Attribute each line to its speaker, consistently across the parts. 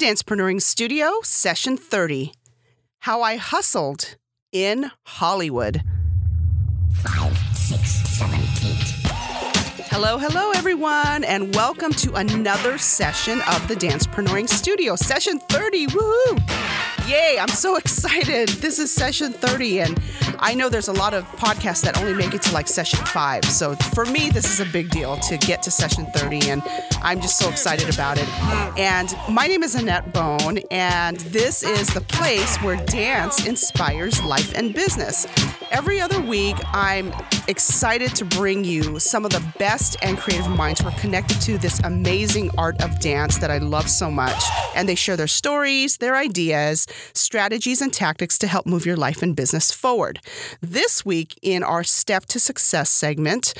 Speaker 1: Dancepreneuring Studio, Session 30 How I Hustled in Hollywood.
Speaker 2: Five, six, seven, eight.
Speaker 1: Hello, hello, everyone, and welcome to another session of the Dancepreneuring Studio, Session 30. Woohoo! Yay, I'm so excited. This is session 30, and I know there's a lot of podcasts that only make it to like session five. So for me, this is a big deal to get to session 30, and I'm just so excited about it. And my name is Annette Bone, and this is the place where dance inspires life and business. Every other week, I'm excited to bring you some of the best and creative minds who are connected to this amazing art of dance that I love so much. And they share their stories, their ideas, strategies, and tactics to help move your life and business forward. This week, in our Step to Success segment,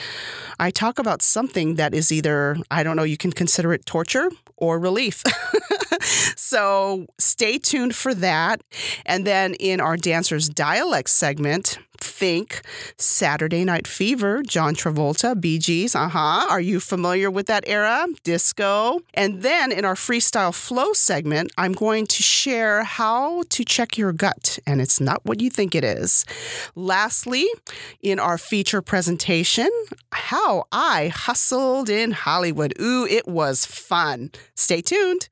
Speaker 1: I talk about something that is either, I don't know, you can consider it torture or relief. so stay tuned for that. And then in our Dancers Dialect segment, think Saturday Night Fever, John Travolta, Bee Gees. Uh huh. Are you familiar with that era? Disco. And then in our Freestyle Flow segment, I'm going to share how to check your gut, and it's not what you think it is. Lastly, in our feature presentation, how I hustled in Hollywood. Ooh, it was fun. Stay tuned.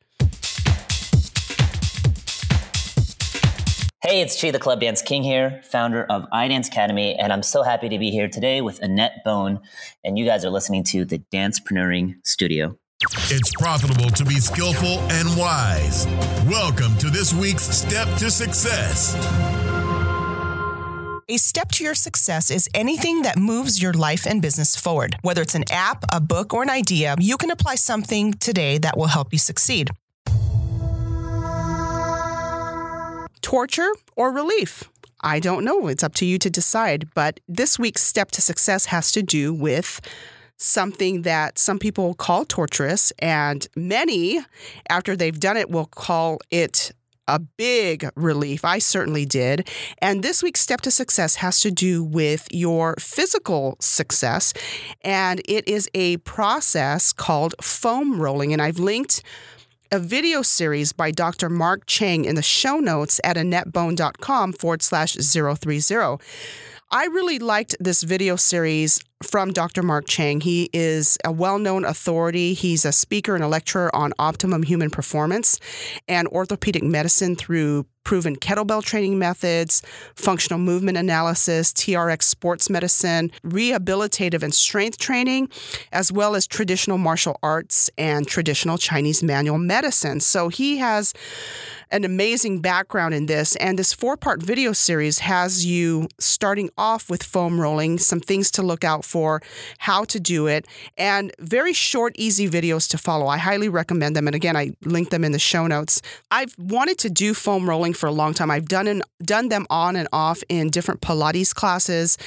Speaker 3: Hey, it's Chi the Club Dance King here, founder of iDance Academy, and I'm so happy to be here today with Annette Bone, and you guys are listening to the Dancepreneuring Studio.
Speaker 4: It's profitable to be skillful and wise. Welcome to this week's Step to Success.
Speaker 1: A step to your success is anything that moves your life and business forward. Whether it's an app, a book, or an idea, you can apply something today that will help you succeed. Torture or relief? I don't know. It's up to you to decide. But this week's step to success has to do with something that some people call torturous, and many, after they've done it, will call it a big relief. I certainly did. And this week's step to success has to do with your physical success. And it is a process called foam rolling. And I've linked a video series by Dr. Mark Cheng in the show notes at annettebone.com forward slash 030. I really liked this video series from Dr. Mark Cheng. He is a well known authority. He's a speaker and a lecturer on optimum human performance and orthopedic medicine through proven kettlebell training methods, functional movement analysis, TRX sports medicine, rehabilitative and strength training, as well as traditional martial arts and traditional Chinese manual medicine. So he has an amazing background in this. And this four part video series has you starting off with foam rolling, some things to look out for, how to do it, and very short, easy videos to follow. I highly recommend them. And again, I link them in the show notes. I've wanted to do foam rolling for a long time. I've done an, done them on and off in different Pilates classes,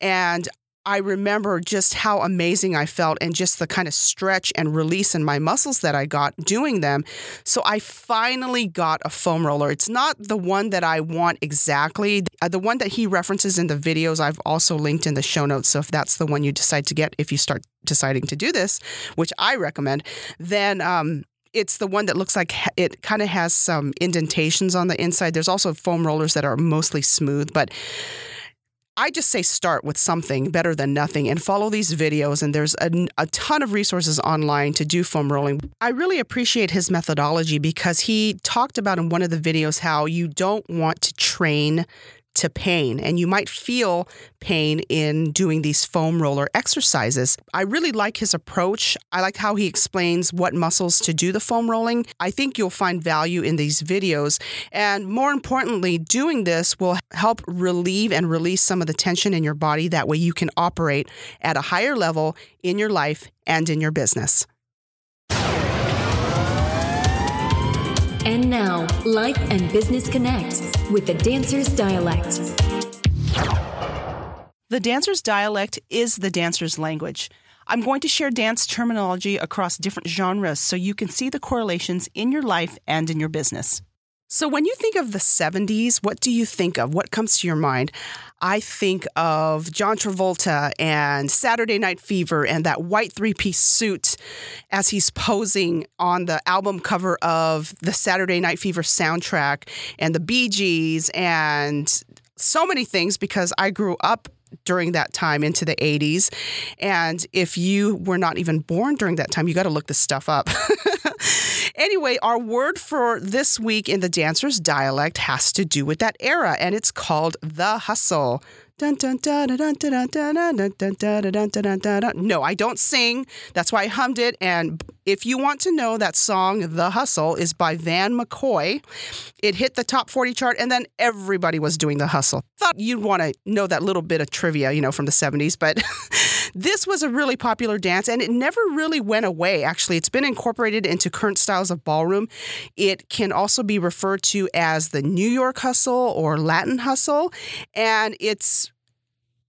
Speaker 1: and I remember just how amazing I felt and just the kind of stretch and release in my muscles that I got doing them. So I finally got a foam roller. It's not the one that I want exactly. Uh, the one that he references in the videos, I've also linked in the show notes. So if that's the one you decide to get, if you start deciding to do this, which I recommend, then um, it's the one that looks like it kind of has some indentations on the inside. There's also foam rollers that are mostly smooth, but I just say start with something better than nothing and follow these videos. And there's a, a, ton of resources online to do foam rolling. I really appreciate his methodology because he talked about in one of the videos how you don't want to train to pain, and you might feel pain in doing these foam roller exercises. I really like his approach. I like how he explains what muscles to do the foam rolling. I think you'll find value in these videos. And more importantly, doing this will help relieve and release some of the tension in your body. That way, you can operate at a higher level in your life and in your business.
Speaker 5: And now, Life and Business Connect with the Dancer's Dialect.
Speaker 1: The Dancer's Dialect is the dancer's language. I'm going to share dance terminology across different genres so you can see the correlations in your life and in your business. So, when you think of the 70s, what do you think of? What comes to your mind? I think of John Travolta and Saturday Night Fever and that white three piece suit as he's posing on the album cover of the Saturday Night Fever soundtrack and the Bee Gees and so many things because I grew up during that time into the 80s. And if you were not even born during that time, you got to look this stuff up. Anyway, our word for this week in the dancer's dialect has to do with that era, and it's called the hustle. No, I don't sing. That's why I hummed it. And if you want to know, that song, The Hustle, is by Van McCoy. It hit the top 40 chart, and then everybody was doing The Hustle. Thought you'd want to know that little bit of trivia, you know, from the 70s, but this was a really popular dance, and it never really went away. Actually, it's been incorporated into current styles of ballroom. It can also be referred to as the New York Hustle or Latin Hustle, and it's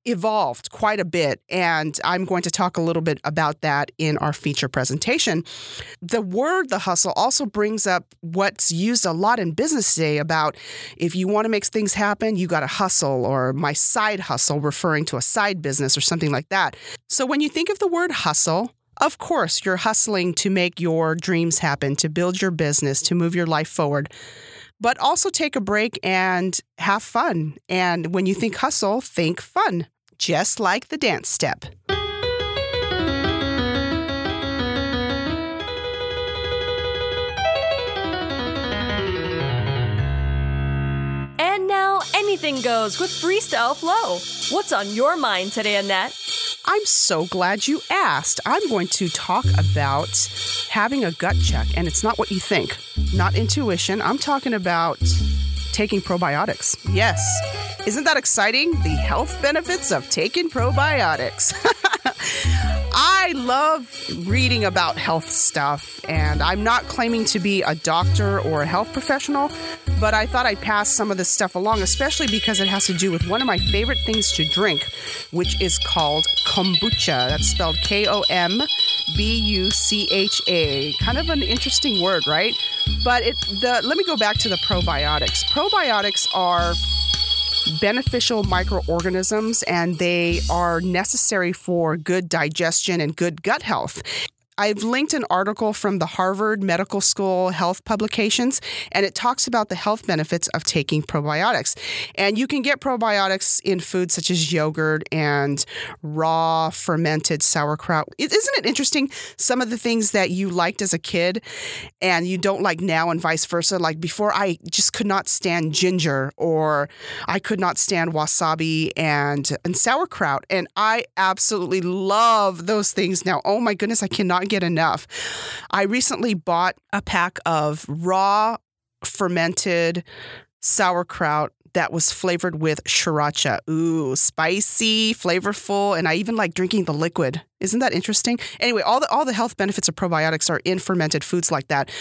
Speaker 1: evolved quite a bit, and I'm going to talk a little bit about that in our feature presentation. The word the hustle also brings up what's used a lot in business today about if you want to make things happen, you got to hustle, or my side hustle, referring to a side business or something like that. So when you think of the word hustle, of course, you're hustling to make your dreams happen, to build your business, to move your life forward but also take a break and have fun. And when you think hustle, think fun just like the dance step.
Speaker 6: And now anything goes with Freestyle Flow. What's on your mind today, Annette?
Speaker 1: I'm so glad you asked. I'm going to talk about having a gut check, and it's not what you think, not intuition. I'm talking about taking probiotics. Yes. Isn't that exciting? The health benefits of taking probiotics. I love reading about health stuff, and I'm not claiming to be a doctor or a health professional, but I thought I'd pass some of this stuff along, especially because it has to do with one of my favorite things to drink, which is called kombucha. That's spelled K O M B U C H A. Kind of an interesting word, right? But it the let me go back to the probiotics. Probiotics are beneficial microorganisms and they are necessary for good digestion and good gut health. I've linked an article from the Harvard Medical School Health Publications, and it talks about the health benefits of taking probiotics. And you can get probiotics in foods such as yogurt and raw fermented sauerkraut. Isn't it interesting? Some of the things that you liked as a kid and you don't like now, and vice versa. Like before, I just could not stand ginger, or I could not stand wasabi and, and sauerkraut. And I absolutely love those things now. Oh my goodness, I cannot get enough. I recently bought a pack of raw fermented sauerkraut that was flavored with sriracha. Ooh, spicy, flavorful, and I even like drinking the liquid. Isn't that interesting? Anyway, all the all the health benefits of probiotics are in fermented foods like that.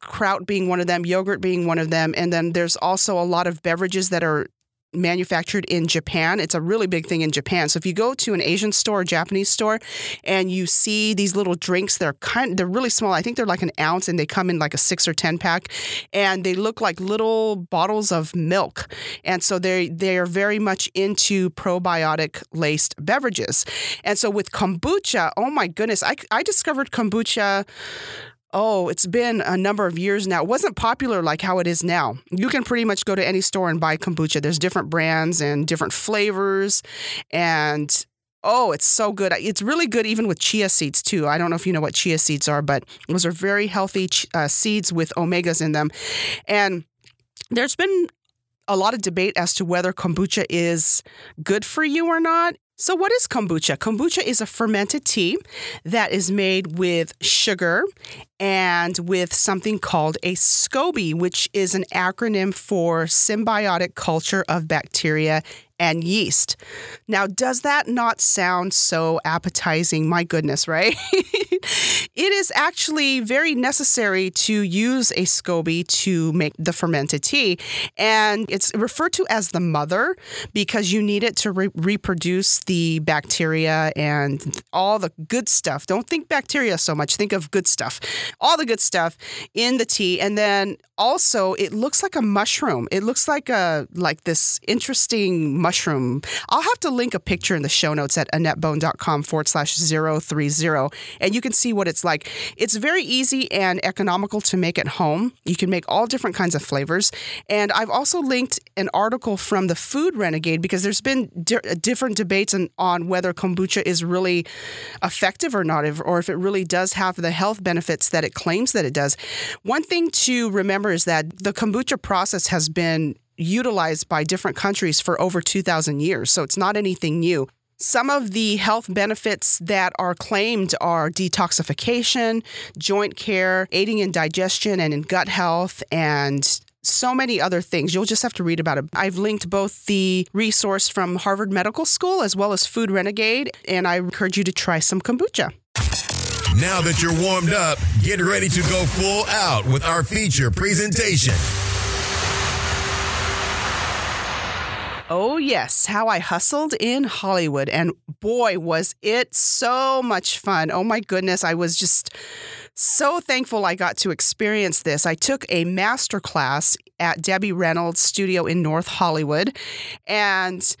Speaker 1: Kraut being one of them, yogurt being one of them, and then there's also a lot of beverages that are manufactured in Japan. It's a really big thing in Japan. So if you go to an Asian store, Japanese store, and you see these little drinks, they're kind they're really small. I think they're like an ounce and they come in like a 6 or 10 pack and they look like little bottles of milk. And so they they are very much into probiotic laced beverages. And so with kombucha, oh my goodness, I I discovered kombucha Oh, it's been a number of years now. It wasn't popular like how it is now. You can pretty much go to any store and buy kombucha. There's different brands and different flavors. And oh, it's so good. It's really good even with chia seeds too. I don't know if you know what chia seeds are, but those are very healthy uh, seeds with omegas in them. And there's been a lot of debate as to whether kombucha is good for you or not. So, what is kombucha? Kombucha is a fermented tea that is made with sugar and with something called a SCOBY, which is an acronym for symbiotic culture of bacteria and yeast. Now, does that not sound so appetizing? My goodness, right? it is actually very necessary to use a SCOBY to make the fermented tea. And it's referred to as the mother because you need it to re- reproduce the bacteria and all the good stuff. Don't think bacteria so much, think of good stuff. All the good stuff in the tea. And then also it looks like a mushroom. It looks like a like this interesting mushroom. I'll have to link a picture in the show notes at AnnetteBone.com forward slash 030. And you can see what it's like. It's very easy and economical to make at home. You can make all different kinds of flavors. And I've also linked an article from the Food Renegade because there's been di- different debates on, on whether kombucha is really effective or not, if, or if it really does have the health benefits that it claims that it does. One thing to remember is that the kombucha process has been utilized by different countries for over 2,000 years, so it's not anything new. Some of the health benefits that are claimed are detoxification, joint care, aiding in digestion and in gut health, and so many other things. You'll just have to read about it. I've linked both the resource from Harvard Medical School as well as Food Renegade, and I encourage you to try some kombucha.
Speaker 4: Now that you're warmed up, get ready to go full out with our feature presentation.
Speaker 1: Oh, yes, how I hustled in Hollywood. And boy, was it so much fun. Oh, my goodness. I was just so thankful I got to experience this. I took a master class at Debbie Reynolds' studio in North Hollywood. And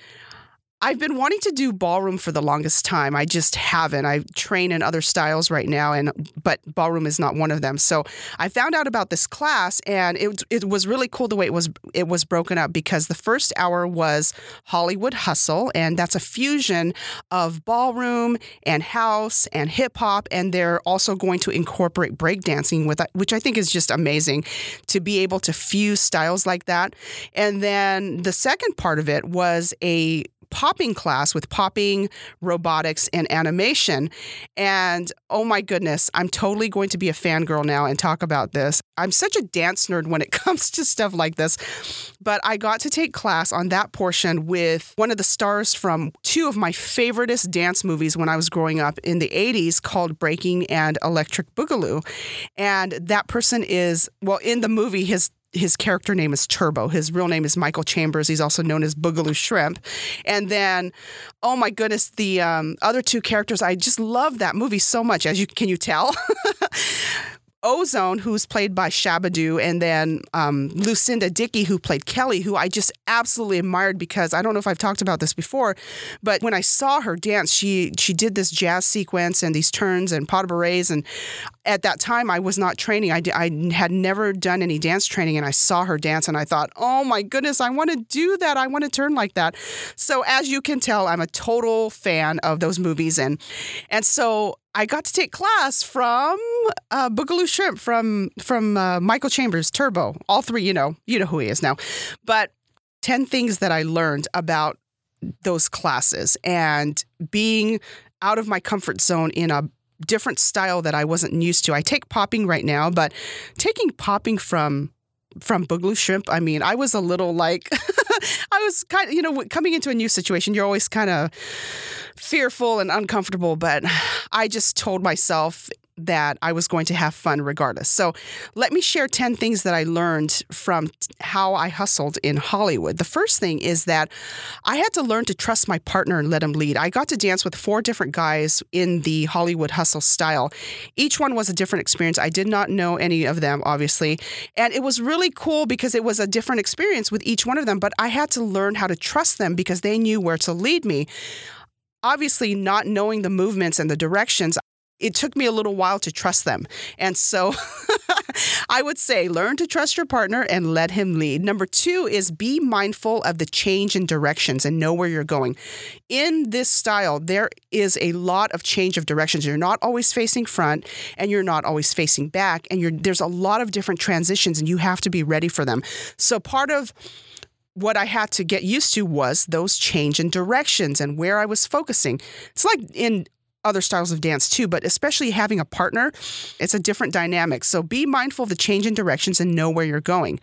Speaker 1: I've been wanting to do ballroom for the longest time. I just haven't. I train in other styles right now, and but ballroom is not one of them. So I found out about this class, and it it was really cool the way it was it was broken up because the first hour was Hollywood Hustle, and that's a fusion of ballroom and house and hip hop, and they're also going to incorporate breakdancing with which I think is just amazing to be able to fuse styles like that. And then the second part of it was a popping class with popping, robotics, and animation. And oh my goodness, I'm totally going to be a fangirl now and talk about this. I'm such a dance nerd when it comes to stuff like this. But I got to take class on that portion with one of the stars from two of my favoriteest dance movies when I was growing up in the 80s called Breaking and Electric Boogaloo. And that person is, well, in the movie, his his character name is Turbo. His real name is Michael Chambers. He's also known as Boogaloo Shrimp. And then, oh my goodness, the um, other two characters. I just love that movie so much. As you can you tell. Ozone, who's played by Shabba-Doo, and then um, Lucinda Dickey, who played Kelly, who I just absolutely admired because I don't know if I've talked about this before, but when I saw her dance, she she did this jazz sequence and these turns and pas de bourrées, and at that time I was not training. I, I had never done any dance training, and I saw her dance, and I thought, oh my goodness, I want to do that. I want to turn like that. So as you can tell, I'm a total fan of those movies, and and so I got to take class from uh, Boogaloo Shrimp from from uh, Michael Chambers, Turbo. All three, you know, you know who he is now. But ten things that I learned about those classes and being out of my comfort zone in a different style that I wasn't used to. I take popping right now, but taking popping from from Boogaloo Shrimp, I mean, I was a little like, I was kind of, you know, coming into a new situation, you're always kind of fearful and uncomfortable, but I just told myself that I was going to have fun regardless. So, let me share 10 things that I learned from how I hustled in Hollywood. The first thing is that I had to learn to trust my partner and let him lead. I got to dance with four different guys in the Hollywood hustle style. Each one was a different experience. I did not know any of them, obviously. And it was really cool because it was a different experience with each one of them, but I had to learn how to trust them because they knew where to lead me obviously not knowing the movements and the directions it took me a little while to trust them. And so I would say learn to trust your partner and let him lead. Number two is be mindful of the change in directions and know where you're going. In this style, there is a lot of change of directions. You're not always facing front and you're not always facing back. And there's a lot of different transitions and you have to be ready for them. So part of what I had to get used to was those change in directions and where I was focusing. It's like in other styles of dance too, but especially having a partner, it's a different dynamic. So be mindful of the change in directions and know where you're going.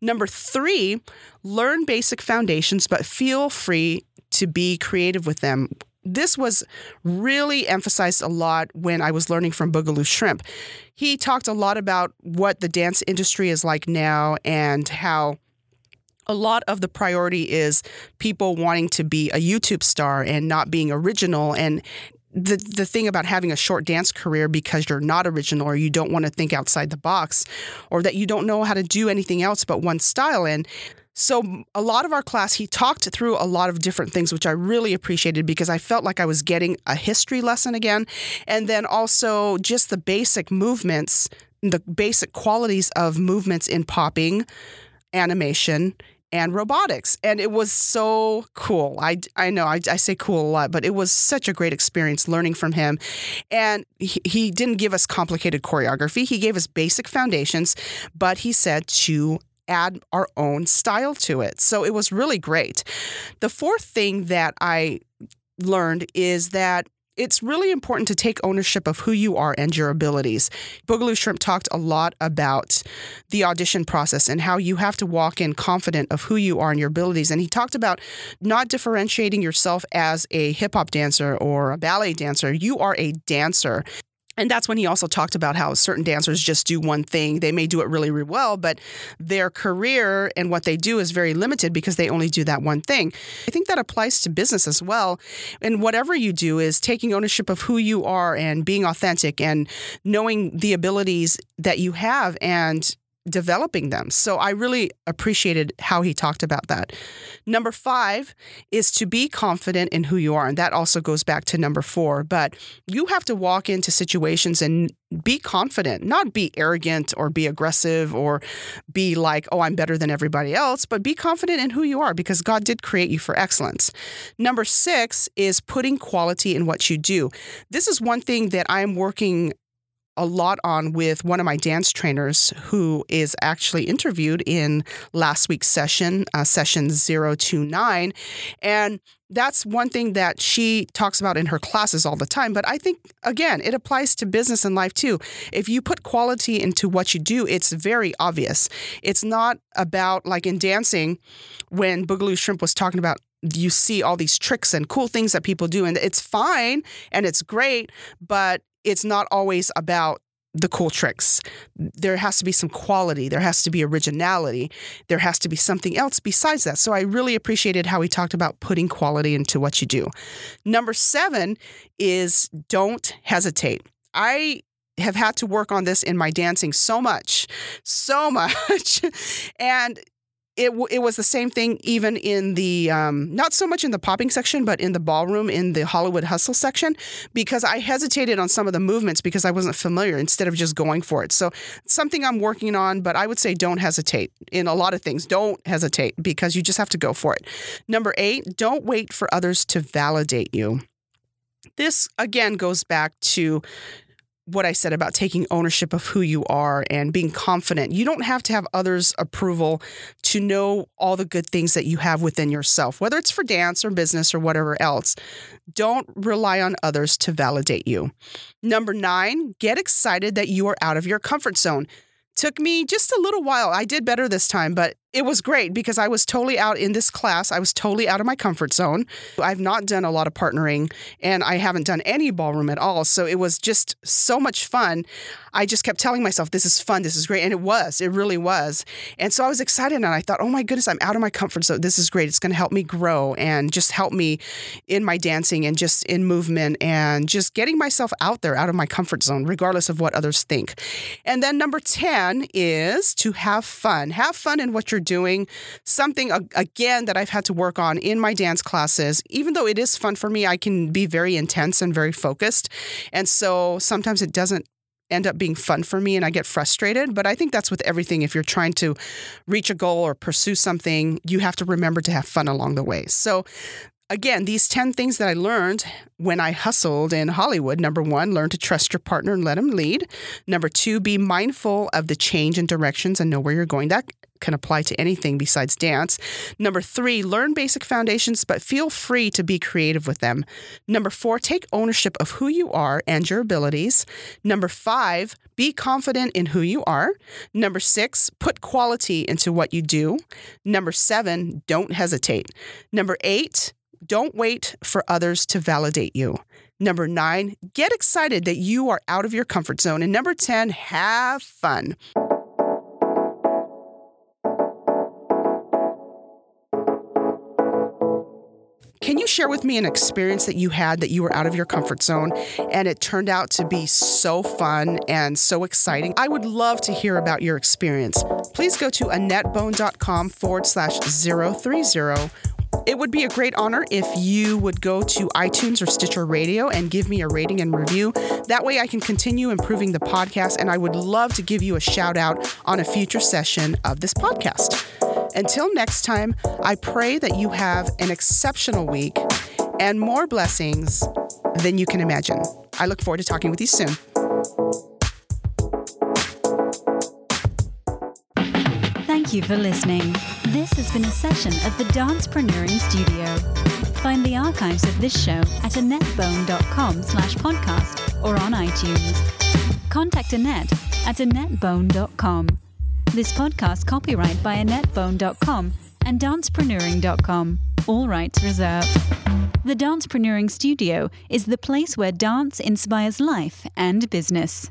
Speaker 1: Number three, learn basic foundations, but feel free to be creative with them. This was really emphasized a lot when I was learning from Boogaloo Shrimp. He talked a lot about what the dance industry is like now and how a lot of the priority is people wanting to be a YouTube star and not being original and the the thing about having a short dance career because you're not original or you don't want to think outside the box or that you don't know how to do anything else but one style and so a lot of our class he talked through a lot of different things which I really appreciated because I felt like I was getting a history lesson again. And then also just the basic movements the basic qualities of movements in popping animation and robotics. And it was so cool. I, I know I, I say cool a lot, but it was such a great experience learning from him. And he, he didn't give us complicated choreography, he gave us basic foundations, but he said to add our own style to it. So it was really great. The fourth thing that I learned is that it's really important to take ownership of who you are and your abilities. Boogaloo Shrimp talked a lot about the audition process and how you have to walk in confident of who you are and your abilities. And he talked about not differentiating yourself as a hip hop dancer or a ballet dancer. You are a dancer. And that's when he also talked about how certain dancers just do one thing. They may do it really, really well, but their career and what they do is very limited because they only do that one thing. I think that applies to business as well. And whatever you do is taking ownership of who you are and being authentic and knowing the abilities that you have and developing them. So I really appreciated how he talked about that. Number five is to be confident in who you are. And that also goes back to number four. But you have to walk into situations and be confident, not be arrogant or be aggressive or be like, oh, I'm better than everybody else, but be confident in who you are because God did create you for excellence. Number six is putting quality in what you do. This is one thing that I'm working a lot on with one of my dance trainers who is actually interviewed in last week's session, uh, session 029. And that's one thing that she talks about in her classes all the time. But I think, again, it applies to business and life too. If you put quality into what you do, it's very obvious. It's not about, like in dancing, when Boogaloo Shrimp was talking about you see all these tricks and cool things that people do, and it's fine and it's great, but it's not always about the cool tricks. There has to be some quality, there has to be originality, there has to be something else besides that. So I really appreciated how he talked about putting quality into what you do. Number seven is don't hesitate. I have had to work on this in my dancing so much, so much. and it it was the same thing even in the um, not so much in the popping section, but in the ballroom in the Hollywood Hustle section because I hesitated on some of the movements because I wasn't familiar instead of just going for it. So something I'm working on, but I would say don't hesitate in a lot of things. Don't hesitate because you just have to go for it. Number eight, don't wait for others to validate you. This again goes back to what I said about taking ownership of who you are and being confident. You don't have to have others' approval to know all the good things that you have within yourself, whether it's for dance or business or whatever else. Don't rely on others to validate you. Number nine, get excited that you are out of your comfort zone. Took me just a little while. I did better this time, but it was great because I was totally out in this class. I was totally out of my comfort zone. I've not done a lot of partnering and I haven't done any ballroom at all. So it was just so much fun. I just kept telling myself, this is fun, this is great. And it was, it really was. And so I was excited and I thought, oh my goodness, I'm out of my comfort zone. This is great. It's going to help me grow and just help me in my dancing and just in movement and just getting myself out there, out of my comfort zone, regardless of what others think. And then number 10 is to have fun. Have fun in what you're doing. Something, again, that I've had to work on in my dance classes. Even though it is fun for me, I can be very intense and very focused. And so sometimes it doesn't end up being fun for me and I get frustrated. But I think that's with everything. If you're trying to reach a goal or pursue something, you have to remember to have fun along the way. So, again, these 10 things that I learned when I hustled in Hollywood number one, learn to trust your partner and let him lead. Number two, be mindful of the change in directions and know where you're going. That can apply to anything besides dance. Number three, learn basic foundations, but feel free to be creative with them. Number four, take ownership of who you are and your abilities. Number five, be confident in who you are. Number six, put quality into what you do. Number seven, don't hesitate. Number eight, don't wait for others to validate you. Number nine, get excited that you are out of your comfort zone. And number 10, have fun. Can you share with me an experience that you had that you were out of your comfort zone and it turned out to be so fun and so exciting? I would love to hear about your experience. Please go to annettebone.com forward slash 030 it would be a great honor if you would go to iTunes or Stitcher Radio and give me a rating and review. That way I can continue improving the podcast, and I would love to give you a shout out on a future session of this podcast. Until next time, I pray that you have an exceptional week and more blessings than you can imagine. I look forward to talking with you soon.
Speaker 7: Thank you for listening. This has been a session of the Dancepreneuring Studio. Find the archives of this show at annettebone.com slash podcast or on iTunes. Contact Annette at annettebone.com. This podcast copyright by annettebone.com and dancepreneuring.com. All rights reserved. The Dancepreneuring Studio is the place where dance inspires life and business.